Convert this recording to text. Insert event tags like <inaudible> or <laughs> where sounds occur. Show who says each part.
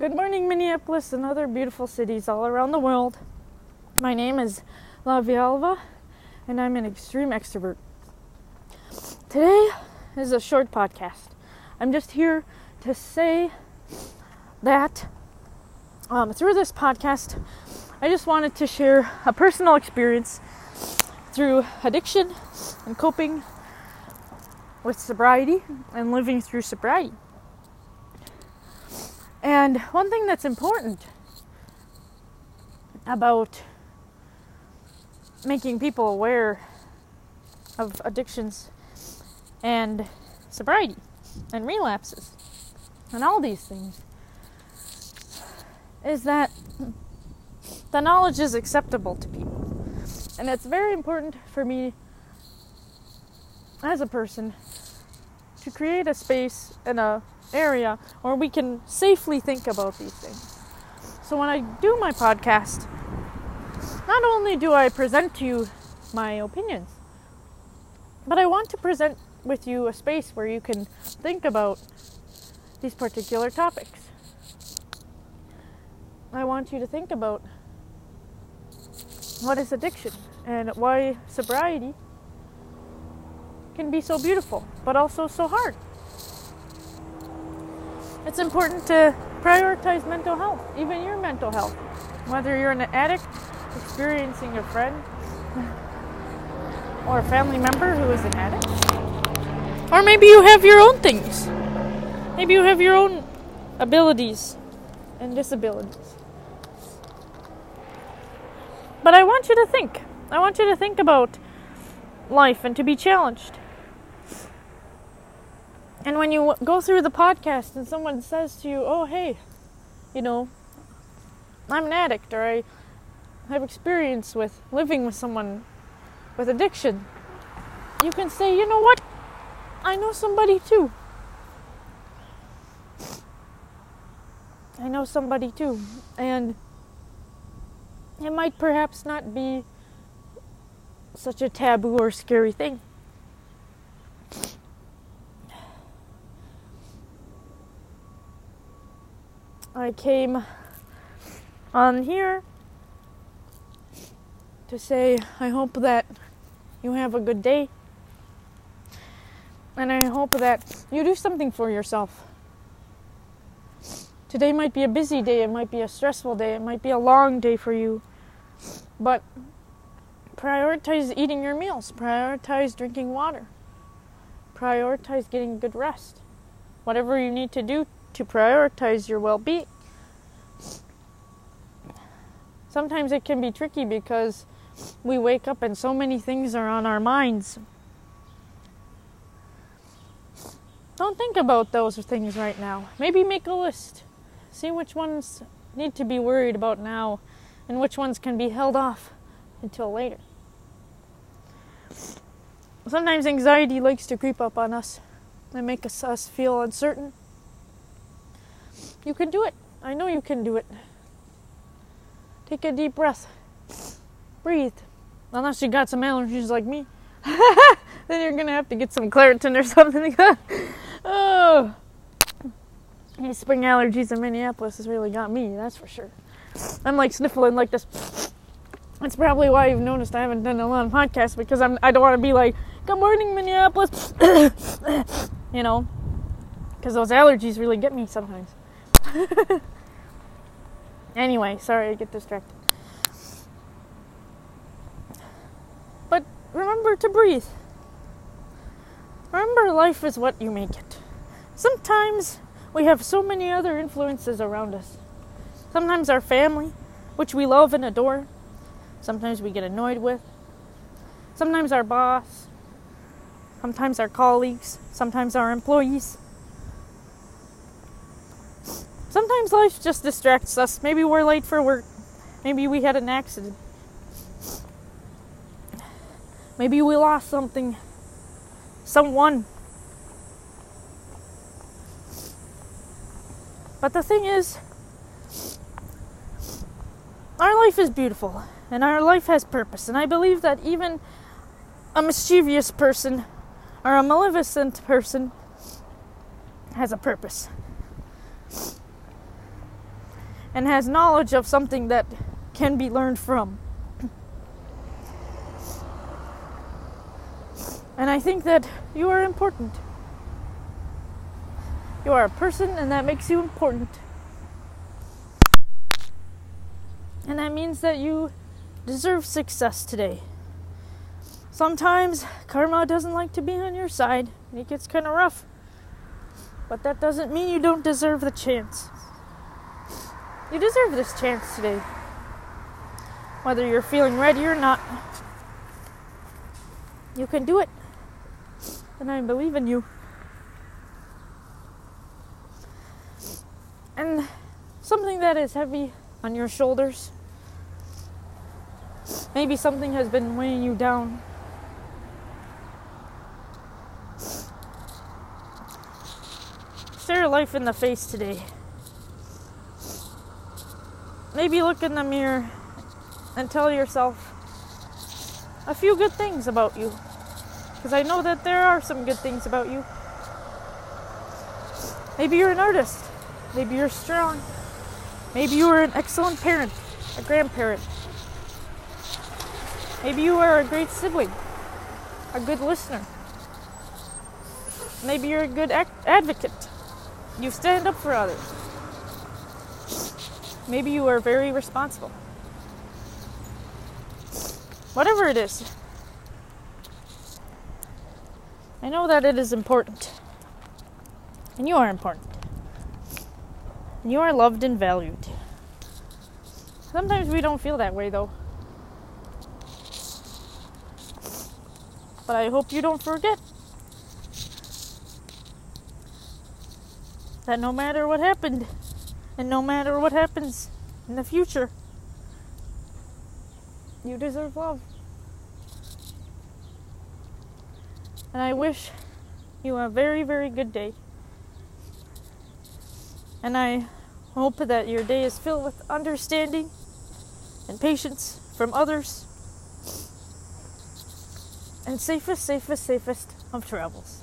Speaker 1: Good morning, Minneapolis and other beautiful cities all around the world. My name is La Vialva, and I'm an extreme extrovert. Today is a short podcast. I'm just here to say that um, through this podcast, I just wanted to share a personal experience through addiction and coping with sobriety and living through sobriety. And one thing that's important about making people aware of addictions and sobriety and relapses and all these things is that the knowledge is acceptable to people. And it's very important for me as a person to create a space and a area where we can safely think about these things. So when I do my podcast, not only do I present to you my opinions, but I want to present with you a space where you can think about these particular topics. I want you to think about what is addiction and why sobriety can be so beautiful, but also so hard. It's important to prioritize mental health, even your mental health. Whether you're an addict experiencing a friend <laughs> or a family member who is an addict, or maybe you have your own things. Maybe you have your own abilities and disabilities. But I want you to think. I want you to think about life and to be challenged. And when you go through the podcast and someone says to you, oh, hey, you know, I'm an addict or I have experience with living with someone with addiction, you can say, you know what? I know somebody too. I know somebody too. And it might perhaps not be such a taboo or scary thing. I came on here to say I hope that you have a good day. And I hope that you do something for yourself. Today might be a busy day, it might be a stressful day, it might be a long day for you. But prioritize eating your meals, prioritize drinking water, prioritize getting good rest. Whatever you need to do to prioritize your well being. Sometimes it can be tricky because we wake up and so many things are on our minds. Don't think about those things right now. Maybe make a list. See which ones need to be worried about now and which ones can be held off until later. Sometimes anxiety likes to creep up on us and make us, us feel uncertain. You can do it. I know you can do it. Take a deep breath. Breathe. Unless you got some allergies like me. <laughs> then you're gonna have to get some Claritin or something. <laughs> oh. These spring allergies in Minneapolis has really got me, that's for sure. I'm like sniffling like this. That's probably why you've noticed I haven't done a lot of podcasts because I'm I don't want to be like, "Good morning, Minneapolis," <coughs> you know, because those allergies really get me sometimes. <laughs> anyway, sorry I get distracted. But remember to breathe. Remember, life is what you make it. Sometimes we have so many other influences around us. Sometimes our family, which we love and adore, sometimes we get annoyed with. Sometimes our boss, sometimes our colleagues, sometimes our employees. Sometimes life just distracts us. Maybe we're late for work. Maybe we had an accident. Maybe we lost something. Someone. But the thing is, our life is beautiful and our life has purpose. And I believe that even a mischievous person or a maleficent person has a purpose. and has knowledge of something that can be learned from. And I think that you are important. You are a person, and that makes you important. And that means that you deserve success today. Sometimes karma doesn't like to be on your side, and it gets kind of rough. But that doesn't mean you don't deserve the chance. You deserve this chance today. Whether you're feeling ready or not, you can do it. And I believe in you. And something that is heavy on your shoulders. Maybe something has been weighing you down. Stare life in the face today. Maybe look in the mirror and tell yourself a few good things about you. Because I know that there are some good things about you. Maybe you're an artist. Maybe you're strong. Maybe you are an excellent parent, a grandparent. Maybe you are a great sibling, a good listener. Maybe you're a good advocate. You stand up for others. Maybe you are very responsible. Whatever it is, I know that it is important. And you are important. And you are loved and valued. Sometimes we don't feel that way though. But I hope you don't forget that no matter what happened, and no matter what happens in the future, you deserve love. And I wish you a very, very good day. And I hope that your day is filled with understanding and patience from others. And safest, safest, safest of travels.